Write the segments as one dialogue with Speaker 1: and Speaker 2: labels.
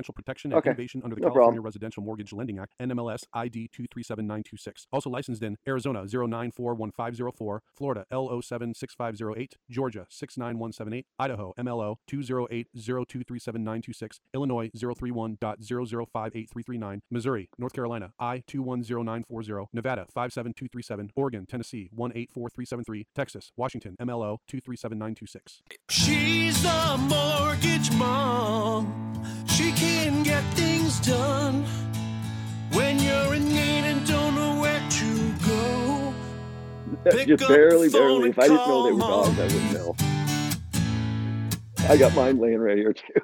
Speaker 1: financial protection and
Speaker 2: Okay.
Speaker 1: innovation under the
Speaker 2: No
Speaker 1: California
Speaker 2: problem.
Speaker 1: Residential Mortgage Lending Act, NMLS ID 237926. Also licensed in Arizona 0941504, Florida L076508, Georgia 69178, Idaho MLO 208023796, Illinois 031.0058339, Missouri, North Carolina I 210940, Nevada 57237, Oregon, Tennessee 184373, Texas, Washington MLO 237926.
Speaker 3: She's the mortgage mom. She get things done when you're in need and don't know where to go. Pick
Speaker 2: Just barely, barely. If I didn't know they were dogs, I wouldn't know. I got mine laying right here too.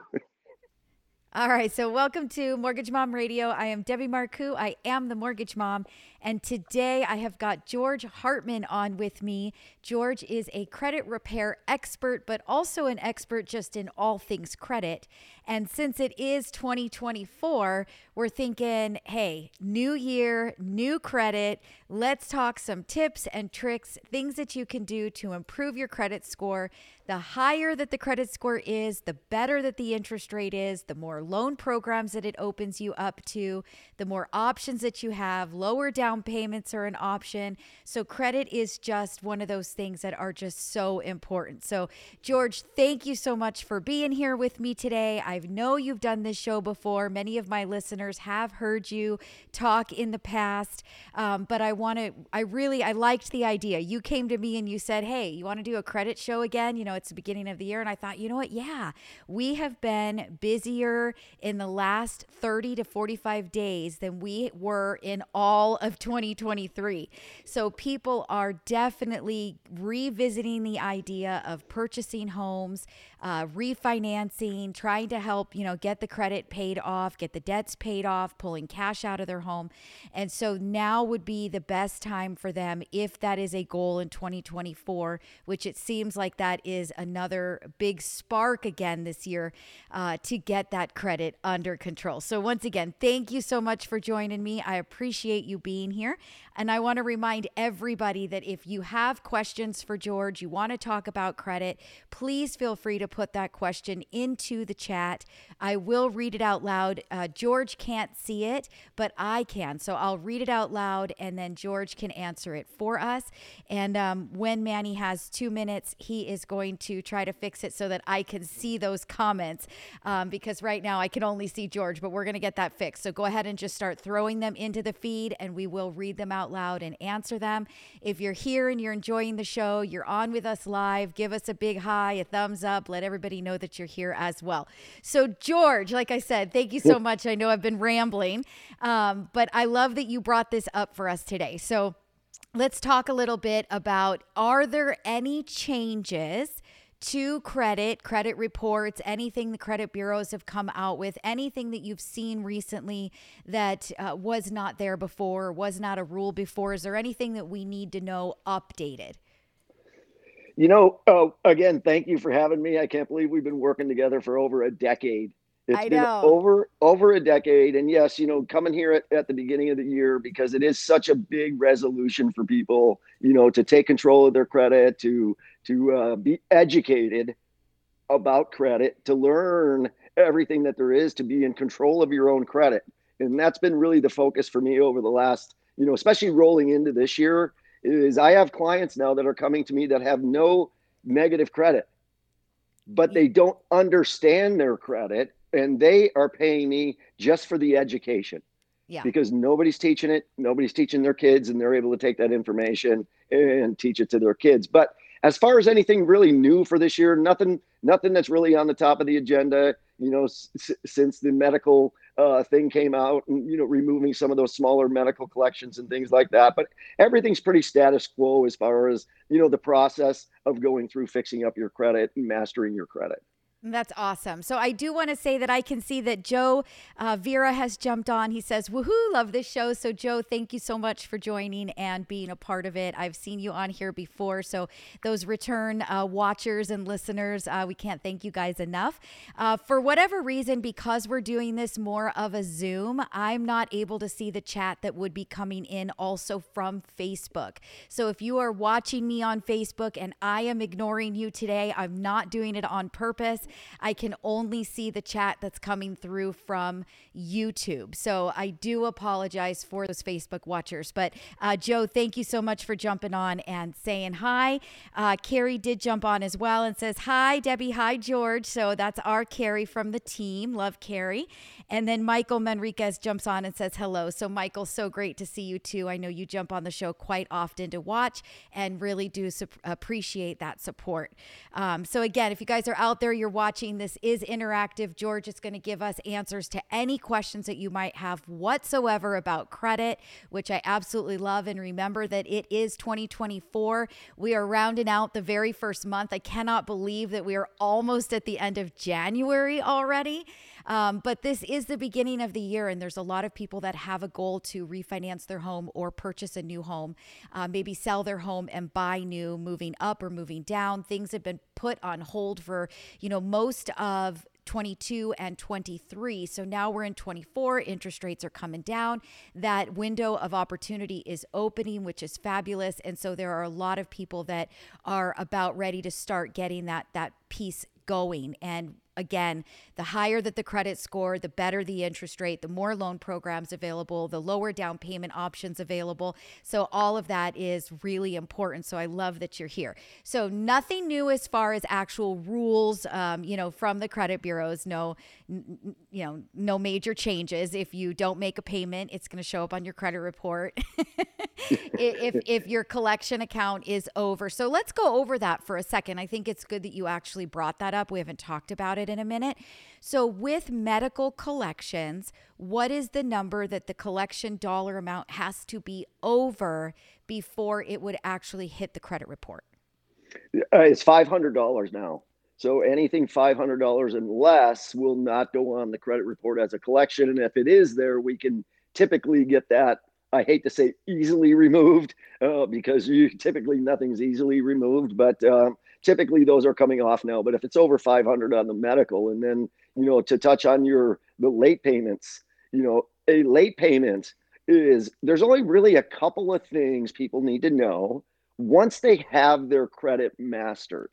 Speaker 4: All right, so welcome to Mortgage Mom Radio. I am Debbie Marcoux. I am the Mortgage Mom. And today I have got George Hartman on with me. George is a credit repair expert, but also an expert just in all things credit. And since it is 2024, we're thinking, hey, new year, new credit. Let's talk some tips and tricks, things that you can do to improve your credit score. The higher that the credit score is, the better that the interest rate is, the more loan programs that it opens you up to, the more options that you have, lower down payments are an option. So, credit is just one of those things that are just so important. So, George, thank you so much for being here with me today. I know you've done this show before. Many of my listeners have heard you talk in the past, um, but I want to, I really, I liked the idea. You came to me and you said, Hey, you want to do a credit show again? You know, it's the beginning of the year. And I thought, you know what? Yeah, we have been busier in the last 30 to 45 days than we were in all of 2023. So people are definitely revisiting the idea of purchasing homes, uh, refinancing, trying to help, you know, get the credit paid off, get the debts paid off, pulling cash out of their home. And so now would be the best time for them if that is a goal in 2024, which it seems like that is another big spark again this year uh, to get that credit under control. So, once again, thank you so much for joining me. I appreciate you being here. And I want to remind everybody that if you have questions for George, you want to talk about credit, please feel free to put that question into the chat. I will read it out loud. Uh, George can't see it, but I can. So I'll read it out loud and then George can answer it for us. And um, when Manny has two minutes, he is going to try to fix it so that I can see those comments um, because right now I can only see George, but we're going to get that fixed. So go ahead and just start throwing them into the feed and we will read them out loud and answer them. If you're here and you're enjoying the show, you're on with us live, give us a big hi, a thumbs up, let everybody know that you're here as well. So, George, like I said, thank you so much. I know I've been rambling, um, but I love that you brought this up for us today. So, let's talk a little bit about are there any changes to credit, credit reports, anything the credit bureaus have come out with, anything that you've seen recently that uh, was not there before, was not a rule before? Is there anything that we need to know updated?
Speaker 2: You know, oh, again, thank you for having me. I can't believe we've been working together for over a decade. It's
Speaker 4: I
Speaker 2: been
Speaker 4: know.
Speaker 2: over over a decade, and yes, you know, coming here at, at the beginning of the year because it is such a big resolution for people, you know, to take control of their credit, to to uh, be educated about credit, to learn everything that there is to be in control of your own credit, and that's been really the focus for me over the last, you know, especially rolling into this year. Is I have clients now that are coming to me that have no negative credit, but they don't understand their credit and they are paying me just for the education
Speaker 4: Yeah.
Speaker 2: because nobody's teaching it nobody's teaching their kids and they're able to take that information and teach it to their kids but as far as anything really new for this year nothing nothing that's really on the top of the agenda you know s- since the medical uh, thing came out and you know removing some of those smaller medical collections and things like that. But everything's pretty status quo as far as you know the process of going through fixing up your credit and mastering your credit
Speaker 4: That's awesome. So I do want to say that I can see that Joe uh, Vera has jumped on. He says, "Woohoo! Love this show." So Joe, thank you so much for joining and being a part of it. I've seen you on here before, so those return uh, watchers and listeners, uh, we can't thank you guys enough. Uh, for whatever reason, because we're doing this more of a Zoom, I'm not able to see the chat that would be coming in also from Facebook. So if you are watching me on Facebook and I am ignoring you today, I'm not doing it on purpose. I can only see the chat that's coming through from YouTube. So I do apologize for those Facebook watchers. But uh, Joe, thank you so much for jumping on and saying hi. Uh, Carrie did jump on as well and says, Hi, Debbie. Hi, George. So that's our Carrie from the team. Love Carrie. And then Michael Manriquez jumps on and says hello. So, Michael, so great to see you too. I know you jump on the show quite often to watch and really do su- appreciate that support. Um, so, again, if you guys are out there, you're watching, this is interactive. George is going to give us answers to any questions that you might have whatsoever about credit, which I absolutely love. And remember that it is 2024. We are rounding out the very first month. I cannot believe that we are almost at the end of January already. Um, but this is the beginning of the year, and there's a lot of people that have a goal to refinance their home or purchase a new home, uh, maybe sell their home and buy new, moving up or moving down. Things have been put on hold for, you know, most of 22 and 23. So now we're in 24. Interest rates are coming down. That window of opportunity is opening, which is fabulous. And so there are a lot of people that are about ready to start getting that that piece going and again, the higher that the credit score, the better the interest rate, the more loan programs available, the lower down payment options available. So, all of that is really important. So, I love that you're here. So, nothing new as far as actual rules, um, you know, from the credit bureaus. No, n- you know, no major changes. If you don't make a payment, it's going to show up on your credit report. if, if your collection account is over. So, let's go over that for a second. I think it's good that you actually brought that up. We haven't talked about it it in a minute. So, with medical collections, what is the number that the collection dollar amount has to be over before it would actually hit the credit report?
Speaker 2: Uh, it's $500 now. So anything $500 and less will not go on the credit report as a collection. And if it is there, we can typically get that. I hate to say easily removed uh, because you typically nothing's easily removed, but um, typically those are coming off now. But if it's over 500 on the medical, and then you know to touch on your the late payments, you know a late payment is there's only really a couple of things people need to know once they have their credit mastered.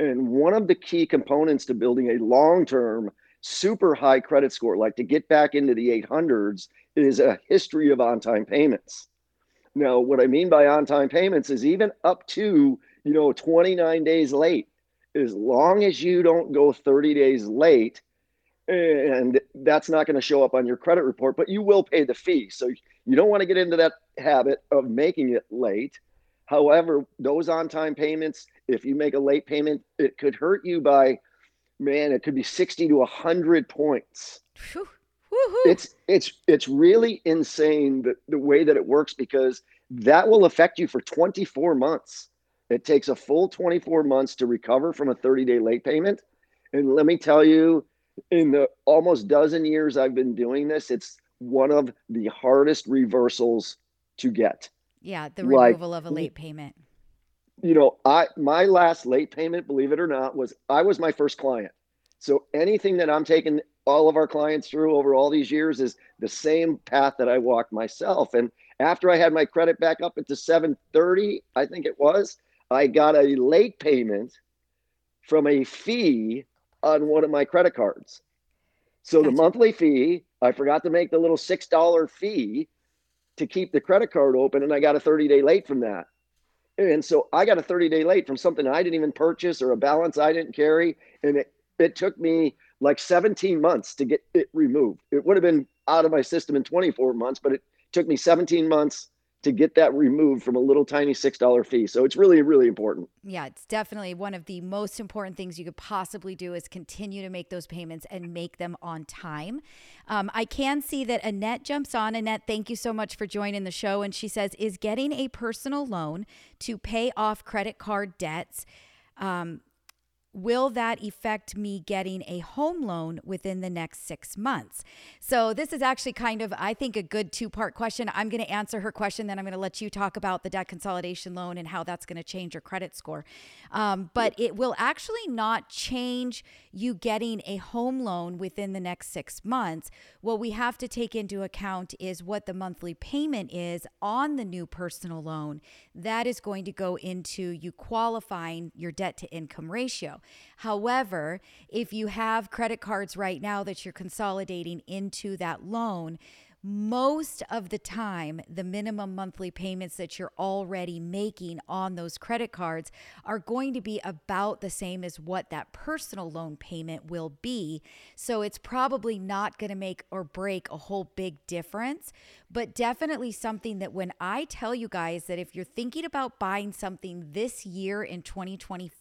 Speaker 2: And one of the key components to building a long term, super high credit score, like to get back into the 800s, is a history of on time payments. Now, what I mean by on time payments is even up to you know, 29 days late. As long as you don't go 30 days late, and that's not going to show up on your credit report, but you will pay the fee. So you don't want to get into that habit of making it late. However, those on time payments, if you make a late payment, it could hurt you by, man, it could be 60 to 100 points. It's it's it's really insane the, the way that it works because that will affect you for 24 months. It takes a full 24 months to recover from a 30 day late payment. And let me tell you, in the almost dozen years I've been doing this, it's one of the hardest reversals to get.
Speaker 4: Yeah, the removal like, of a late payment.
Speaker 2: You know, I my last late payment, believe it or not, was I was my first client. So anything that I'm taking all of our clients through over all these years is the same path that I walked myself. And after I had my credit back up into 730, I think it was, I got a late payment from a fee on one of my credit cards. So gotcha. the monthly fee, I forgot to make the little $6 fee to keep the credit card open, and I got a 30 day late from that. And so I got a 30 day late from something I didn't even purchase or a balance I didn't carry. And it, it took me like 17 months to get it removed. It would have been out of my system in 24 months, but it took me 17 months to get that removed from a little tiny $6 fee. So it's really, really important.
Speaker 4: Yeah, it's definitely one of the most important things you could possibly do is continue to make those payments and make them on time. Um, I can see that Annette jumps on. Annette, thank you so much for joining the show. And she says, Is getting a personal loan to pay off credit card debts? Um, will that affect me getting a home loan within the next six months? So, this is actually kind of, I think, a good two part question. I'm going to answer her question, then I'm going to let you talk about the debt consolidation loan and how that's going to change your credit score. Um, but it will actually not change you getting a home loan within the next six months. What we have to take into account is what the monthly payment is on the new personal loan. That is going to go into you qualifying your debt to income ratio. However, if you have credit cards right now that you're consolidating into that loan, most of the time, the minimum monthly payments that you're already making on those credit cards are going to be about the same as what that personal loan payment will be. So it's probably not going to make or break a whole big difference, but definitely something that when I tell you guys that if you're thinking about buying something this year in 2024,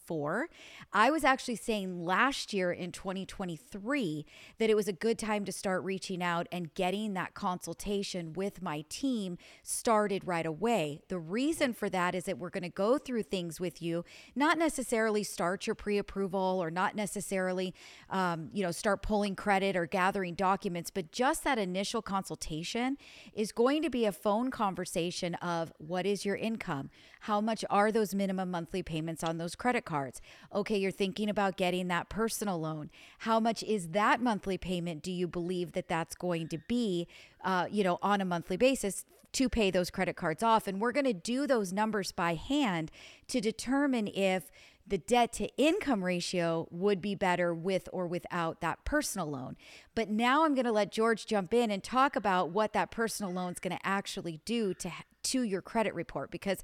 Speaker 4: I was actually saying last year in 2023 that it was a good time to start reaching out and getting that consultation with my team started right away. The reason for that is that we're going to go through things with you, not necessarily start your pre-approval or not necessarily, um, you know, start pulling credit or gathering documents, but just that initial consultation is going to be a phone conversation of what is your income? How much are those minimum monthly payments on those credit cards? Okay, you're thinking about getting that personal loan. How much is that monthly payment? Do you believe that that's going to be, uh, you know, on a monthly basis? to pay those credit cards off. And we're going to do those numbers by hand to determine if the debt to income ratio would be better with or without that personal loan. But now I'm going to let George jump in and talk about what that personal loan is going to actually do to to your credit report because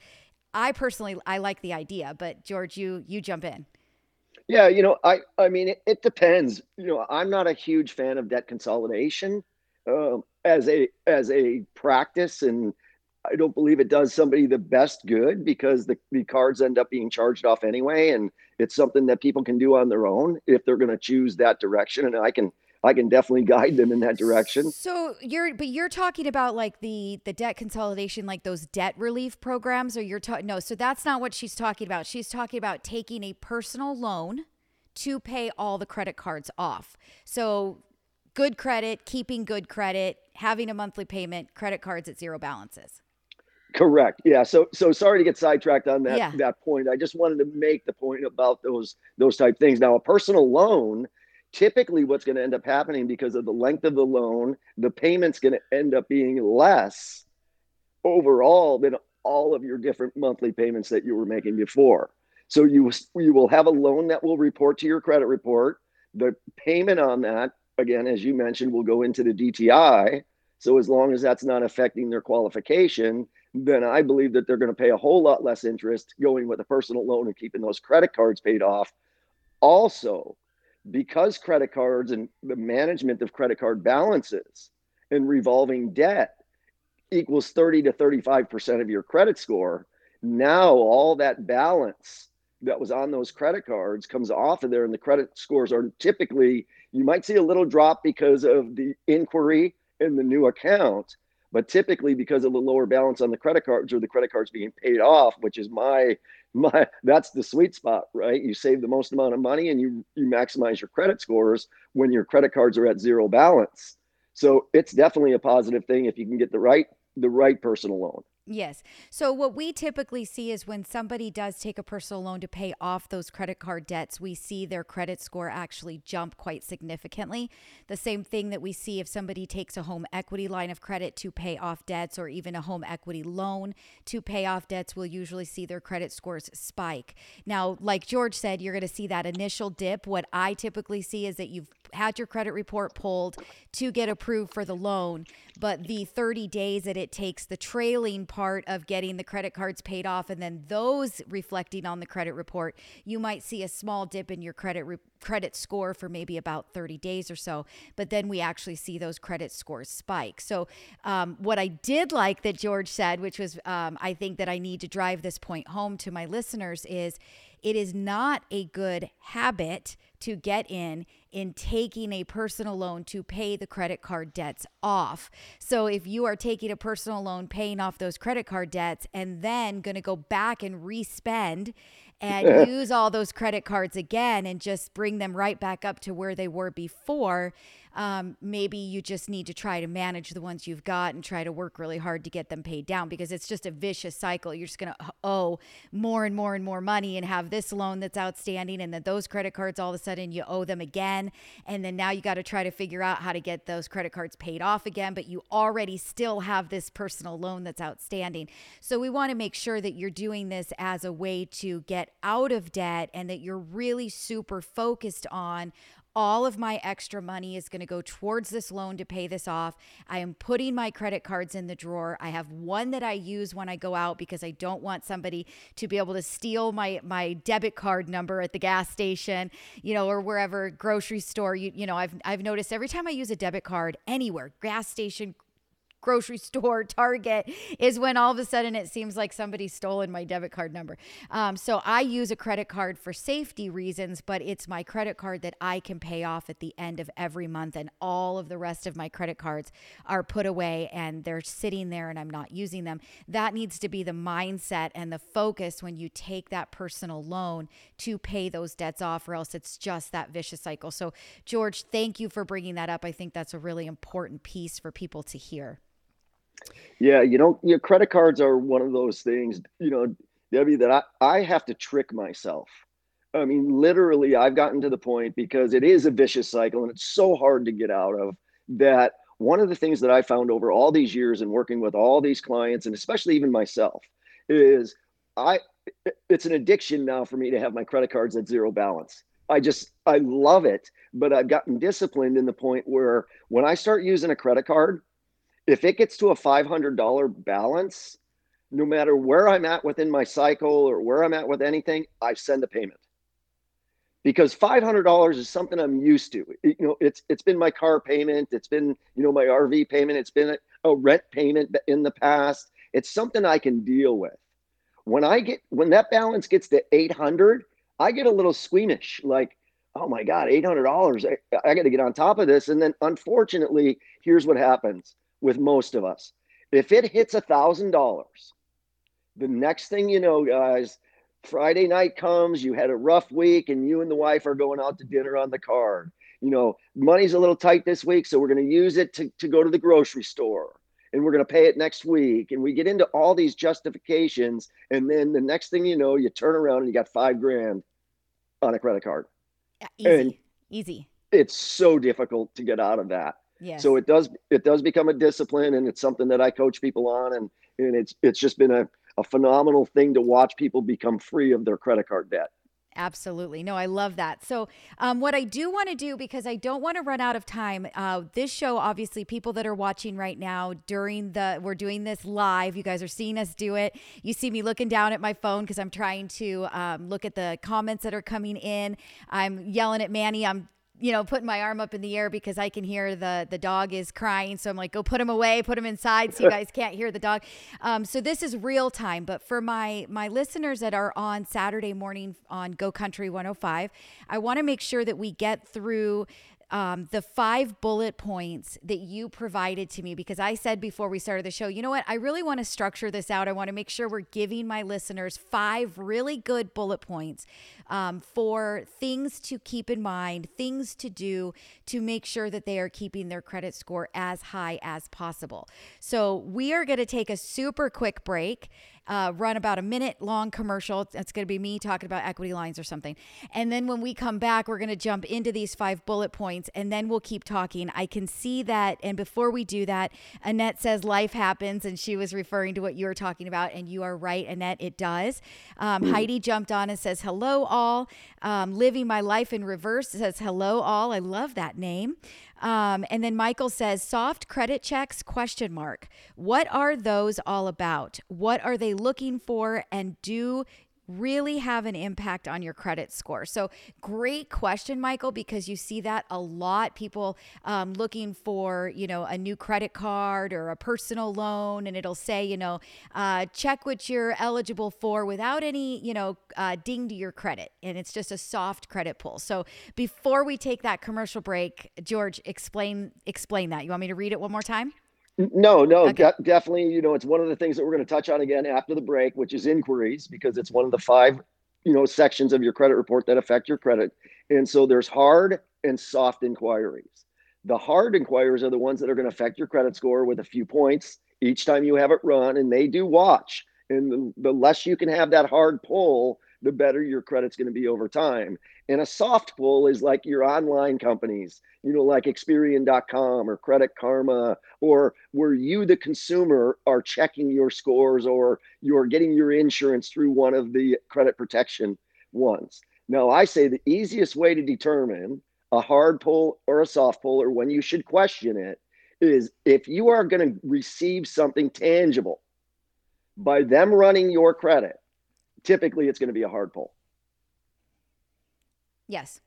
Speaker 4: I personally I like the idea, but George you you jump in.
Speaker 2: Yeah, you know, I I mean it, it depends. You know, I'm not a huge fan of debt consolidation um, as a as a practice and I don't believe it does somebody the best good because the, the cards end up being charged off anyway. And it's something that people can do on their own if they're going to choose that direction. And I can, I can definitely guide them in that direction.
Speaker 4: So you're, but you're talking about like the the debt consolidation, like those debt relief programs, or you're talking no. So that's not what she's talking about. She's talking about taking a personal loan to pay all the credit cards off. So good credit, keeping good credit, having a monthly payment, credit cards at zero balances.
Speaker 2: Correct. Yeah. So so sorry to get sidetracked on that yeah. that point. I just wanted to make the point about those those type things. Now, a personal loan, typically what's going to end up happening because of the length of the loan, the payment's going to end up being less overall than all of your different monthly payments that you were making before. So you you will have a loan that will report to your credit report. The payment on that, again, as you mentioned, will go into the DTI. So as long as that's not affecting their qualification, then I believe that they're going to pay a whole lot less interest going with a personal loan and keeping those credit cards paid off. Also, because credit cards and the management of credit card balances and revolving debt equals 30 to 35% of your credit score, now all that balance that was on those credit cards comes off of there and the credit scores are typically you might see a little drop because of the inquiry in the new account but typically, because of the lower balance on the credit cards or the credit cards being paid off, which is my my that's the sweet spot, right? You save the most amount of money and you you maximize your credit scores when your credit cards are at zero balance. So it's definitely a positive thing if you can get the right the right personal loan.
Speaker 4: Yes. So, what we typically see is when somebody does take a personal loan to pay off those credit card debts, we see their credit score actually jump quite significantly. The same thing that we see if somebody takes a home equity line of credit to pay off debts or even a home equity loan to pay off debts, we'll usually see their credit scores spike. Now, like George said, you're going to see that initial dip. What I typically see is that you've had your credit report pulled to get approved for the loan, but the 30 days that it takes, the trailing part of getting the credit cards paid off, and then those reflecting on the credit report, you might see a small dip in your credit re- credit score for maybe about 30 days or so. But then we actually see those credit scores spike. So, um, what I did like that George said, which was um, I think that I need to drive this point home to my listeners, is it is not a good habit to get in in taking a personal loan to pay the credit card debts off. So if you are taking a personal loan, paying off those credit card debts, and then going to go back and respend and use all those credit cards again and just bring them right back up to where they were before, um, maybe you just need to try to manage the ones you've got and try to work really hard to get them paid down because it's just a vicious cycle. You're just going to owe more and more and more money and have this loan that's outstanding, and then those credit cards all of a sudden you owe them again, and then now you got to try to figure out how to get those credit cards paid off again, but you already still have this personal loan that's outstanding. So we want to make sure that you're doing this as a way to get out of debt and that you're really super focused on all of my extra money is going to go towards this loan to pay this off. I am putting my credit cards in the drawer. I have one that I use when I go out because I don't want somebody to be able to steal my my debit card number at the gas station, you know, or wherever grocery store. You you know, I've I've noticed every time I use a debit card anywhere, gas station, grocery store, Target, is when all of a sudden it seems like somebody's stolen my debit card number. Um, so I use a credit card for safety reasons, but it's my credit card that I can pay off at the end of every month. And all of the rest of my credit cards are put away and they're sitting there and I'm not using them. That needs to be the mindset and the focus when you take that personal loan to pay those debts off, or else it's just that vicious cycle. So, George, thank you for bringing that up. I think that's a really important piece for people to hear.
Speaker 2: Yeah, you know, your credit cards are one of those things, you know, Debbie, that I, I have to trick myself. I mean, literally, I've gotten to the point because it is a vicious cycle and it's so hard to get out of that. One of the things that I found over all these years and working with all these clients, and especially even myself, is I it's an addiction now for me to have my credit cards at zero balance. I just I love it, but I've gotten disciplined in the point where when I start using a credit card, if it gets to a $500 balance, no matter where I'm at within my cycle or where I'm at with anything, I send a payment. Because $500 is something I'm used to. you know, it's it's been my car payment, it's been, you know, my RV payment, it's been a, rent payment in the past. It's something I can deal with. When I get when that balance gets to 800, I get a little squeamish like, "Oh my god, $800. I, I got to get on top of this." And then unfortunately, here's what happens with most of us. If it hits a thousand dollars, the next thing you know, guys, Friday night comes, you had a rough week, and you and the wife are going out to dinner on the card. You know, money's a little tight this week, so we're going to use it to, to go to the grocery store and we're going to pay it next week. And we get into all these justifications. And then the next thing you know, you turn around and you got five grand on a credit card.
Speaker 4: Easy. And Easy.
Speaker 2: It's so difficult to get out of that.
Speaker 4: Yes.
Speaker 2: So it does it does become a discipline and it's something that I coach people on and and it's it's just been a, a phenomenal thing to watch people become free of their credit card debt.
Speaker 4: Absolutely. No, I love that. So, um, what I do want to do, because I don't want to run out of time, uh, this show, obviously, people that are watching right now during the, we're doing this live. You guys are seeing us do it. You see me looking down at my phone because I'm trying to um, look at the comments that are coming in. I'm yelling at Manny. I'm you know, putting my arm up in the air because I can hear the the dog is crying. So I'm like, go put him away, put him inside, so you guys can't hear the dog. Um, so this is real time. But for my my listeners that are on Saturday morning on Go Country 105, I want to make sure that we get through um, the five bullet points that you provided to me because I said before we started the show, you know what? I really want to structure this out. I want to make sure we're giving my listeners five really good bullet points um, for things to keep in mind, things to do to make sure that they are keeping their credit score as high as possible. So we are going to take a super quick break uh, run about a minute long commercial. It's going to be me talking about equity lines or something. And then when we come back, we're going to jump into these five bullet points and then we'll keep talking. I can see that. And before we do that, Annette says life happens. And she was referring to what you were talking about. And you are right, Annette, it does. Um, mm. Heidi jumped on and says, hello, all. Um, living my life in reverse says, hello, all. I love that name. Um, and then Michael says, soft credit checks, question mark. What are those all about? What are they looking for? And do really have an impact on your credit score? So, great question, Michael, because you see that a lot. People um, looking for, you know, a new credit card or a personal loan, and it'll say, you know, uh, check what you're eligible for without any, you know, uh, ding to your credit. And it's just a soft credit pull. So, before we take that commercial break, George, explain explain that. You want me to read it one more time?
Speaker 2: No, no, okay. de- definitely. You know, it's one of the things that we're going to touch on again after the break, which is inquiries, because it's one of the five, you know, sections of your credit report that affect your credit. And so there's hard and soft inquiries. The hard inquiries are the ones that are going to affect your credit score with a few points each time you have it run, and they do watch. And the, the less you can have that hard pull, the better your credit's going to be over time. And a soft pull is like your online companies, you know, like Experian.com or Credit Karma, or where you, the consumer, are checking your scores or you're getting your insurance through one of the credit protection ones. Now, I say the easiest way to determine a hard pull or a soft pull or when you should question it is if you are going to receive something tangible by them running your credit, typically it's going to be a hard pull.
Speaker 4: Yes.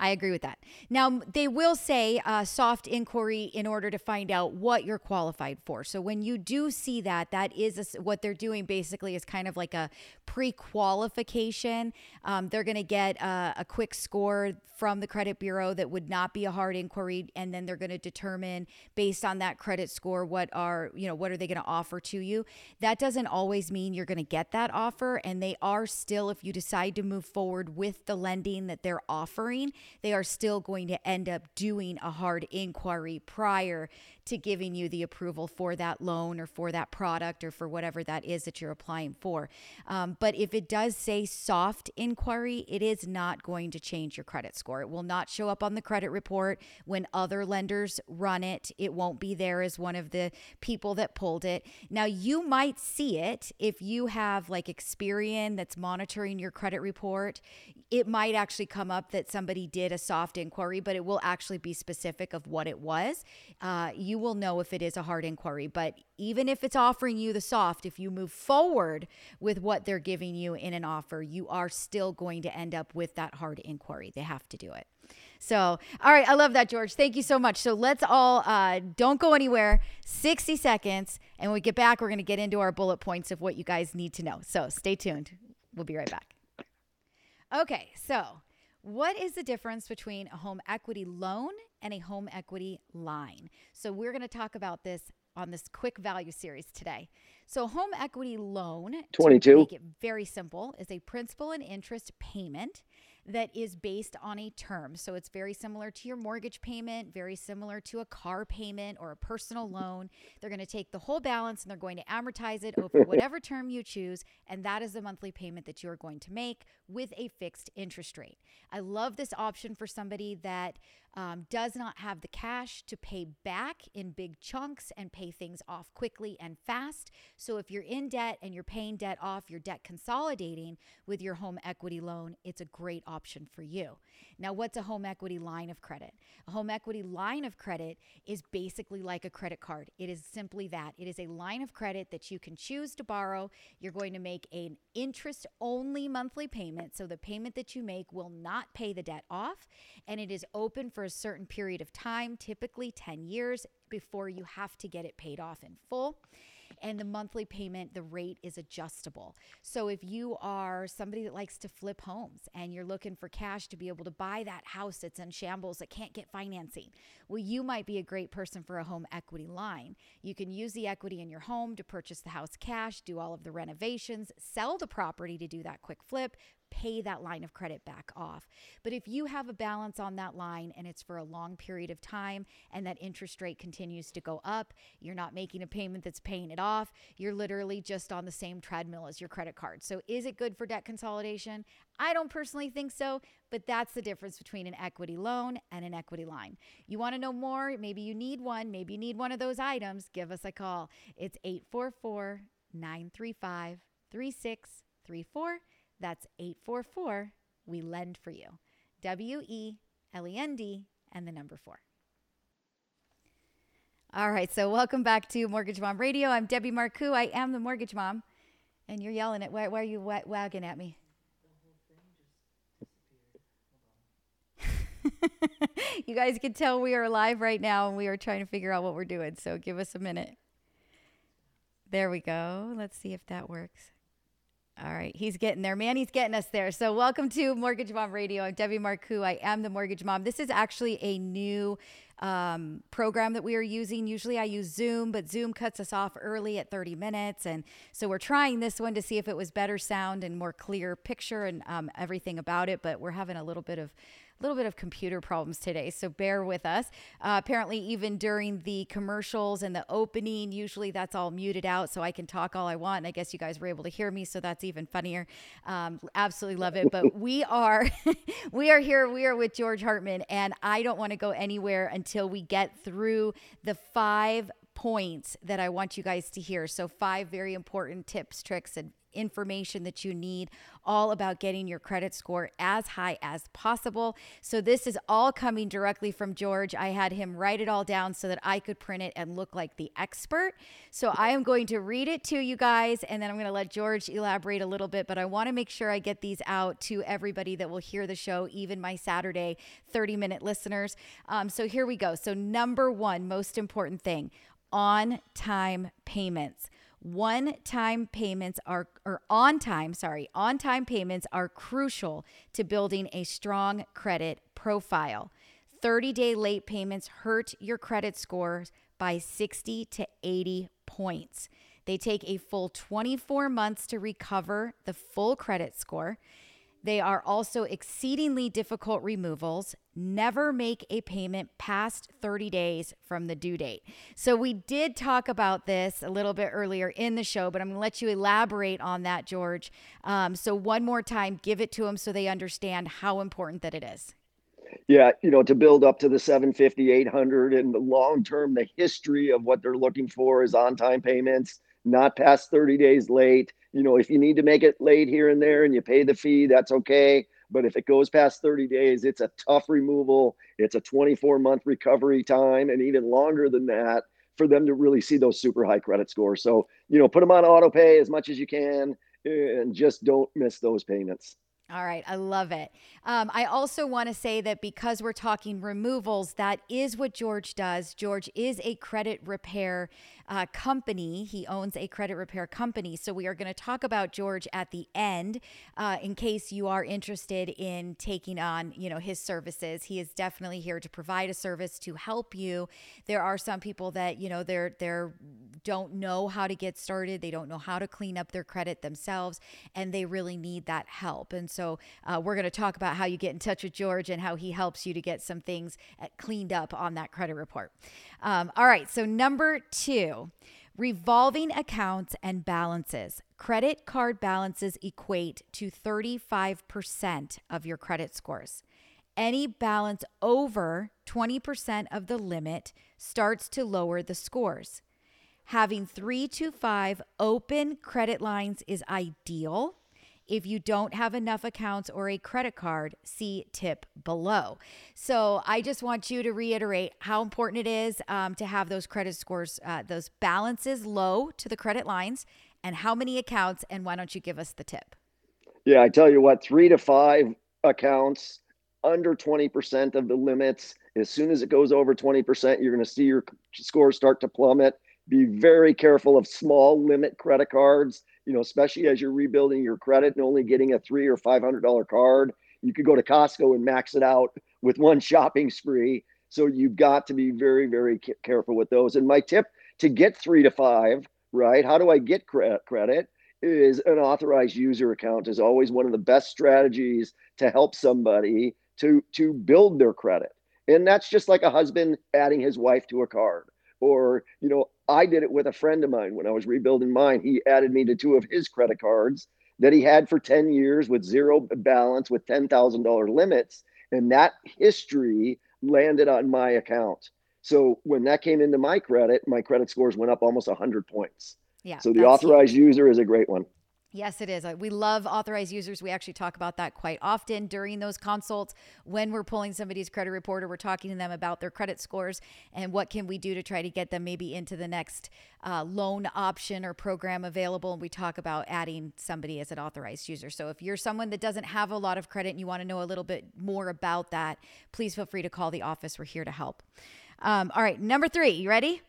Speaker 4: I agree with that. Now, they will say uh, soft inquiry in order to find out what you're qualified for. So, when you do see that, that is a, what they're doing basically is kind of like a pre qualification. Um, they're going to get a, a quick score from the credit bureau that would not be a hard inquiry. And then they're going to determine based on that credit score what are, you know, what are they going to offer to you. That doesn't always mean you're going to get that offer. And they are still, if you decide to move forward with the lending that they're offering, they are still going to end up doing a hard inquiry prior to giving you the approval for that loan or for that product or for whatever that is that you're applying for. Um, but if it does say soft inquiry, it is not going to change your credit score. It will not show up on the credit report when other lenders run it. It won't be there as one of the people that pulled it. Now, you might see it if you have like Experian that's monitoring your credit report. It might actually come up that somebody did a soft inquiry, but it will actually be specific of what it was. Uh, you will know if it is a hard inquiry. But even if it's offering you the soft, if you move forward with what they're giving you in an offer, you are still going to end up with that hard inquiry. They have to do it. So, all right, I love that, George. Thank you so much. So let's all uh, don't go anywhere. 60 seconds, and when we get back, we're going to get into our bullet points of what you guys need to know. So stay tuned. We'll be right back. Okay, so what is the difference between a home equity loan and a home equity line? So, we're going to talk about this on this quick value series today. So, home equity loan,
Speaker 2: 22.
Speaker 4: to make it very simple, is a principal and interest payment that is based on a term. So it's very similar to your mortgage payment, very similar to a car payment or a personal loan. They're going to take the whole balance and they're going to amortize it over whatever term you choose. And that is the monthly payment that you're going to make with a fixed interest rate. I love this option for somebody that um, does not have the cash to pay back in big chunks and pay things off quickly and fast. So if you're in debt and you're paying debt off, you're debt consolidating with your home equity loan, it's a great option for you. Now, what's a home equity line of credit? A home equity line of credit is basically like a credit card. It is simply that. It is a line of credit that you can choose to borrow. You're going to make an interest only monthly payment. So the payment that you make will not pay the debt off. And it is open for a certain period of time, typically 10 years, before you have to get it paid off in full and the monthly payment, the rate is adjustable. So if you are somebody that likes to flip homes and you're looking for cash to be able to buy that house that's in shambles that can't get financing, well, you might be a great person for a home equity line. You can use the equity in your home to purchase the house cash, do all of the renovations, sell the property to do that quick flip, pay that line of credit back off. But if you have a balance on that line and it's for a long period of time and that interest rate continues to go up, you're not making a payment that's paying it off, you're literally just on the same treadmill as your credit card. So is it good for debt consolidation? I don't personally think so, but that's the difference between an equity loan and an equity line. You want to know more? Maybe you need one, maybe you need one of those items, give us a call. It's 844 935 3634. That's 844 We Lend for You. W E L E N D and the number four. All right, so welcome back to Mortgage Mom Radio. I'm Debbie Marcoux. I am the Mortgage Mom. And you're yelling at, why, why are you wa- wagging at me? you guys can tell we are live right now and we are trying to figure out what we're doing. So give us a minute. There we go. Let's see if that works. All right, he's getting there, man. He's getting us there. So, welcome to Mortgage Mom Radio. I'm Debbie Marcoux. I am the Mortgage Mom. This is actually a new um, program that we are using. Usually, I use Zoom, but Zoom cuts us off early at 30 minutes, and so we're trying this one to see if it was better sound and more clear picture and um, everything about it. But we're having a little bit of little bit of computer problems today, so bear with us. Uh, apparently, even during the commercials and the opening, usually that's all muted out, so I can talk all I want. And I guess you guys were able to hear me, so that's even funnier. Um, absolutely love it. But we are, we are here. We are with George Hartman, and I don't want to go anywhere until we get through the five points that I want you guys to hear. So, five very important tips, tricks, and information that you need all about getting your credit score as high as possible. So, this is all coming directly from George. I had him write it all down so that I could print it and look like the expert. So, I am going to read it to you guys and then I'm going to let George elaborate a little bit. But I want to make sure I get these out to everybody that will hear the show, even my Saturday 30 minute listeners. Um, so, here we go. So, number one, most important thing on time payments. One time payments are, or on time, sorry, on time payments are crucial to building a strong credit profile. 30 day late payments hurt your credit scores by 60 to 80 points. They take a full 24 months to recover the full credit score. They are also exceedingly difficult removals. Never make a payment past 30 days from the due date. So, we did talk about this a little bit earlier in the show, but I'm going to let you elaborate on that, George. Um, so, one more time, give it to them so they understand how important that it is.
Speaker 2: Yeah, you know, to build up to the 750, 800, and the long term, the history of what they're looking for is on time payments, not past 30 days late you know, if you need to make it late here and there and you pay the fee, that's okay. But if it goes past 30 days, it's a tough removal. It's a 24 month recovery time and even longer than that for them to really see those super high credit scores. So, you know, put them on auto pay as much as you can and just don't miss those payments.
Speaker 4: All right, I love it. Um, I also want to say that because we're talking removals, that is what George does. George is a credit repair uh, company. He owns a credit repair company. So we are going to talk about George at the end, uh, in case you are interested in taking on, you know, his services. He is definitely here to provide a service to help you. There are some people that you know they're they're don't know how to get started. They don't know how to clean up their credit themselves, and they really need that help. And so uh, we're going to talk about how you get in touch with George and how he helps you to get some things uh, cleaned up on that credit report. Um, all right. So number two. Revolving accounts and balances. Credit card balances equate to 35% of your credit scores. Any balance over 20% of the limit starts to lower the scores. Having three to five open credit lines is ideal. If you don't have enough accounts or a credit card, see tip below. So I just want you to reiterate how important it is um, to have those credit scores, uh, those balances low to the credit lines, and how many accounts. And why don't you give us the tip?
Speaker 2: Yeah, I tell you what, three to five accounts under 20% of the limits. As soon as it goes over 20%, you're going to see your scores start to plummet be very careful of small limit credit cards, you know, especially as you're rebuilding your credit and only getting a three or five hundred dollar card. You could go to Costco and max it out with one shopping spree. So you've got to be very, very careful with those. And my tip to get three to five, right? How do I get credit? Is an authorized user account is always one of the best strategies to help somebody to to build their credit. And that's just like a husband adding his wife to a card or you know i did it with a friend of mine. When i was rebuilding mine he added me to two of his credit cards that he had for 10 years with zero balance with $10000 limits. And that history landed on my account. So when that came into my credit my credit scores went up almost 100 points.
Speaker 4: Yeah
Speaker 2: so the authorized huge. user is a great one
Speaker 4: Yes, it is. Uh, we love authorized users. We actually talk about that quite often during those consults. When we're pulling somebody's credit report or we're talking to them about their credit scores and what can we do to try to get them maybe into the next uh, loan option or program available. And we talk about adding somebody as an authorized user. So if you're someone that doesn't have a lot of credit and you want to know a little bit more about that, please feel free to call the office. We're here to help. Um, all right, number three, you ready?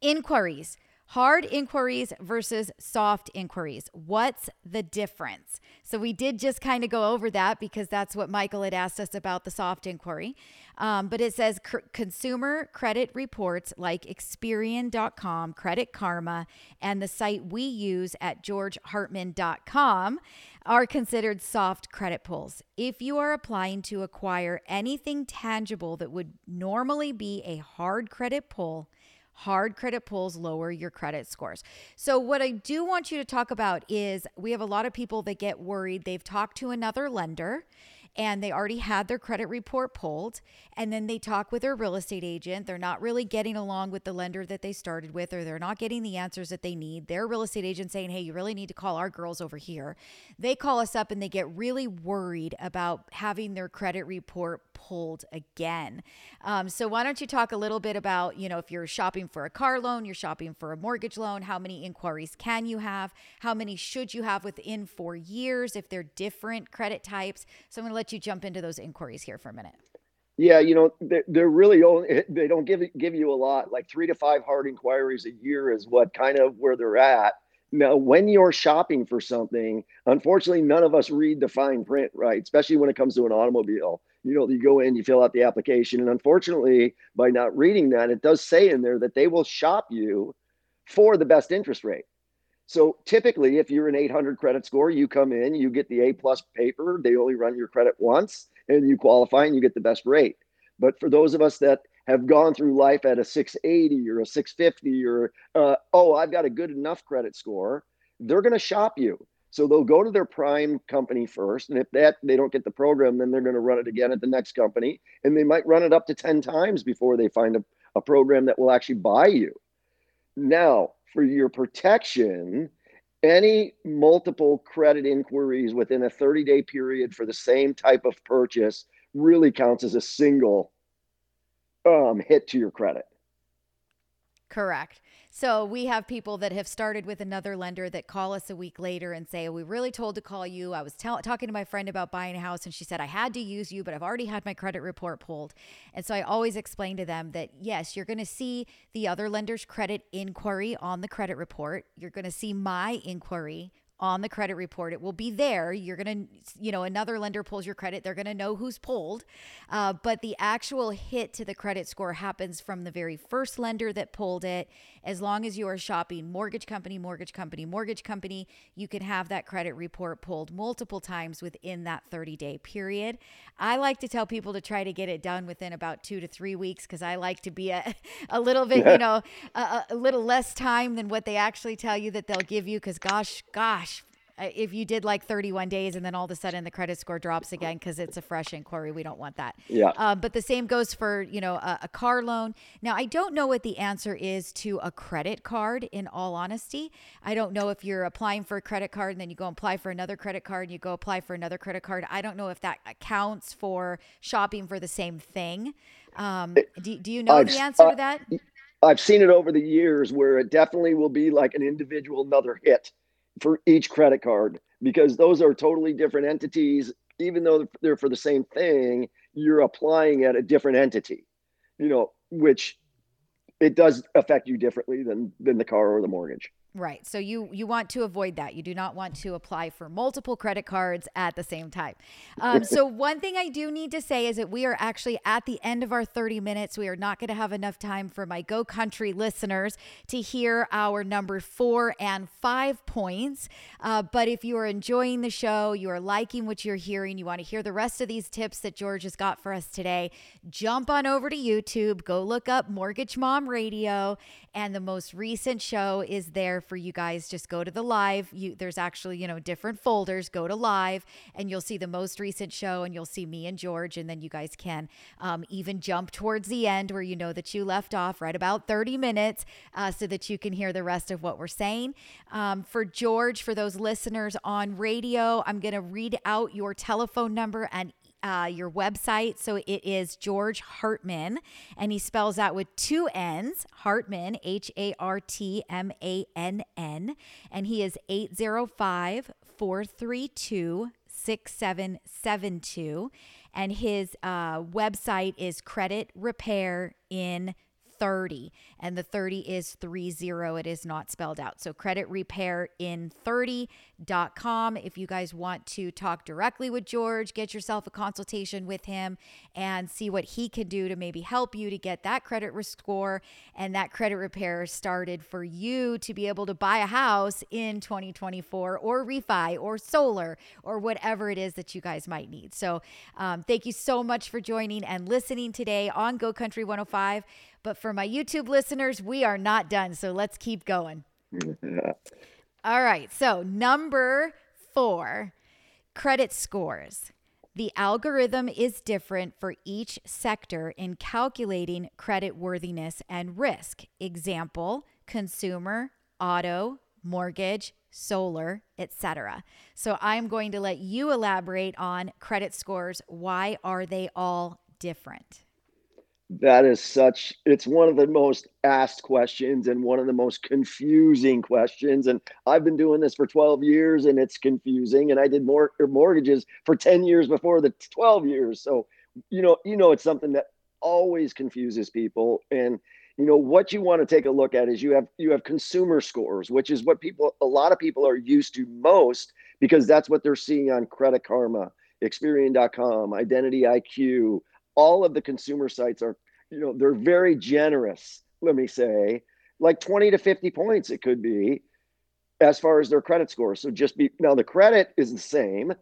Speaker 4: Inquiries Hard inquiries versus soft inquiries. What's the difference? So, we did just kind of go over that because that's what Michael had asked us about the soft inquiry. Um, but it says consumer credit reports like Experian.com, Credit Karma, and the site we use at georgehartman.com are considered soft credit pulls. If you are applying to acquire anything tangible that would normally be a hard credit pull, hard credit pulls lower your credit scores. So, what I do want you to talk about is we have a lot of people that get worried. They've talked to another lender and they already had their credit report pulled and then they talk with their real estate agent they're not really getting along with the lender that they started with or they're not getting the answers that they need their real estate agent saying hey you really need to call our girls over here they call us up and they get really worried about having their credit report pulled again um, so why don't you talk a little bit about you know if you're shopping for a car loan you're shopping for a mortgage loan how many inquiries can you have how many should you have within four years if they're different credit types so i'm going to let you jump into those inquiries here for a minute
Speaker 2: Yeah, you know, they're, they're really only, they don't give give you a lot. Like three to five hard inquiries a year is what kind of where they're at. Now, when you're shopping for something, unfortunately, none of us read the fine print, right? Especially when it comes to an automobile. You know, you go in, you fill out the application, and unfortunately, by not reading that, it does say in there that they will shop you for the best interest rate. So typically, if you're an 800 credit score, you come in, you get the A plus paper. They only run your credit once, and you qualify, and you get the best rate. But for those of us that have gone through life at a 680 or a 650 or uh, oh, I've got a good enough credit score, they're going to shop you. So they'll go to their prime company first, and if that they don't get the program, then they're going to run it again at the next company, and they might run it up to 10 times before they find a, a program that will actually buy you. Now, for your protection, any multiple credit inquiries within a 30 day period for the same type of purchase really counts as a single um, hit to your credit.
Speaker 4: Correct. So we have people that have started with another lender that call us a week later and say, "We really told to call you. I was talking to my friend about buying a house, and she said I had to use you, but I've already had my credit report pulled." And so I always explain to them that yes, you're going to see the other lender's credit inquiry on the credit report. You're going to see my inquiry on the credit report. It will be there. You're going to, you know, another lender pulls your credit. They're going to know who's pulled. Uh, but the actual hit to the credit score happens from the very first lender that pulled it. As long as you are shopping mortgage company, mortgage company, mortgage company, you can have that credit report pulled multiple times within that 30 day period. I like to tell people to try to get it done within about two to three weeks because I like to be a, a little bit, you know, a, a little less time than what they actually tell you that they'll give you. Because gosh, gosh, if you did like 31 days and then all of a sudden the credit score drops again because it's a fresh inquiry we don't want that.
Speaker 2: Yeah.
Speaker 4: um, but the same goes for you know a, a car loan. Now i don't know what the answer is to a credit card in all honesty. I don't know if you're applying for a credit card and then you go apply for another credit card and you go apply for another credit card. I don't know if that accounts for shopping for the same thing. Um, do, do you know
Speaker 2: I've-
Speaker 4: the answer
Speaker 2: uh,
Speaker 4: to that?
Speaker 2: I've seen it over the years where it definitely will be like an individual another hit for each credit card because those are totally different entities. Even though they're for the same thing, you're applying at a different entity, you know, which it does affect you differently than than the car or the mortgage.
Speaker 4: Right. So you you want to avoid that. You do not want to apply for multiple credit cards at the same time. Um, so one thing I do need to say is that we are actually at the end of our 30 minutes. We are not going to have enough time for my Go Country listeners to hear our number four and five points. Uh, but if you are enjoying the show, you are liking what you're hearing, you want to hear the rest of these tips that George has got for us today, jump on over to YouTube, go look up Mortgage Mom Radio, and the most recent show is there for you guys. Just go to the live. You there's actually, you know, different folders. Go to live and you'll see the most recent show and you'll see me and George. And then you guys can um, even jump towards the end where you know that you left off right about 30 minutes uh, so that you can hear the rest of what we're saying. Um, for George, for those listeners on radio, I'm going to read out your telephone number and uh, your website. So it is George Hartman, and he spells out with two N's Hartman, H A R T M A N N. And he is 805 432 6772. And his uh, website is Credit Repair in 30 and the 30 is 30 it is not spelled out. So credit repair in 30.com if you guys want to talk directly with george get yourself a consultation with him and see what he can do to maybe help you to get that credit score and that credit repair started for you to be able to buy a house in 2024 or refi or solar or whatever it is that you guys might need. So um, thank you so much for joining and listening today on go country 105 but for my YouTube listeners, we are not done. So let's keep going. All right. So, number four credit scores. The algorithm is different for each sector in calculating credit worthiness and risk. Example consumer, auto, mortgage, solar, etc. So I'm going to let you elaborate on credit scores. Why are they all different?
Speaker 2: That is such, it's one of the most asked questions and one of the most confusing questions. And I've been doing this for 12 years and it's confusing. And I did more er, mortgages for 10 years before the 12 years. So, you know, you know, it's something that always confuses people. And, you know, what you want to take a look at is you have, you have consumer scores, which is what people, a lot of people are used to most because that's what they're seeing on Credit Karma, Experian.com, Identity IQ, all of the consumer sites are, you know, they're very generous, let me say, like 20 to 50 points it could be as far as their credit score. So just be now the credit is the same.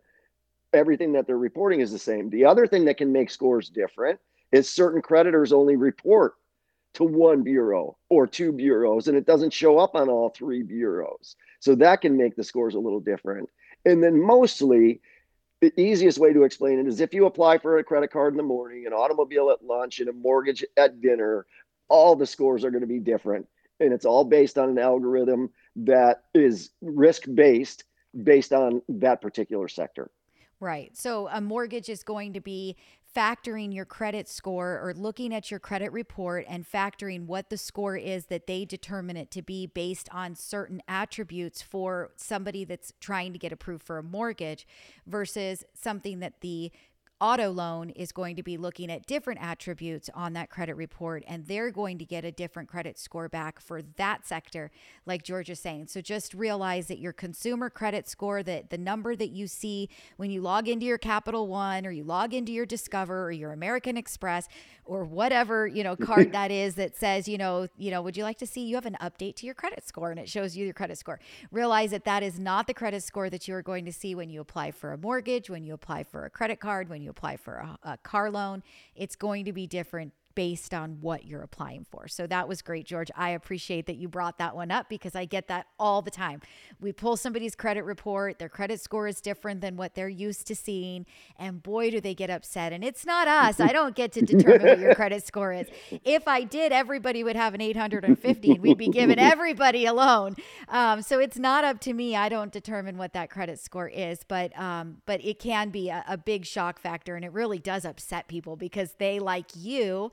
Speaker 2: Everything that they're reporting is the same. The other thing that can make scores different is certain creditors only report to one bureau or two bureaus and it doesn't show up on all three bureaus. So that can make the scores a little different. And then mostly the easiest way to explain it is if you apply for a credit card in the morning, an automobile at lunch, and a mortgage at dinner, all the scores are going to be different. And it's all based on an algorithm that is risk based, based on that particular sector.
Speaker 4: Right. So a mortgage is going to be factoring your credit score or looking at your credit report and factoring what the score is that they determine it to be based on certain attributes for somebody that's trying to get approved for a mortgage versus something that the auto loan is going to be looking at different attributes on that credit report and they're going to get a different credit score back for that sector like george is saying. So just realize that your consumer credit score that the number that you see when you log into your capital one or you log into your discover or your american express or whatever you know card that is that says you know you know would you like to see you have an update to your credit score? And it shows you your credit score. Realize that that is not the credit score that you are going to see when you apply for a mortgage when you apply for a credit card when you apply for a, a car loan. It's going to be different based on what you're applying for. So that was great, George. I appreciate that you brought that one up because I get that all the time. We pull somebody's credit report, their credit score is different than what they're used to seeing, and boy, do they get upset. And it's not us. I don't get to determine what your credit score is. If I did, everybody would have an 850 and we'd be giving everybody a loan. Um, so it's not up to me. I don't determine what that credit score is, but um, but it can be a, a big shock factor, and it really does upset people because they, like you,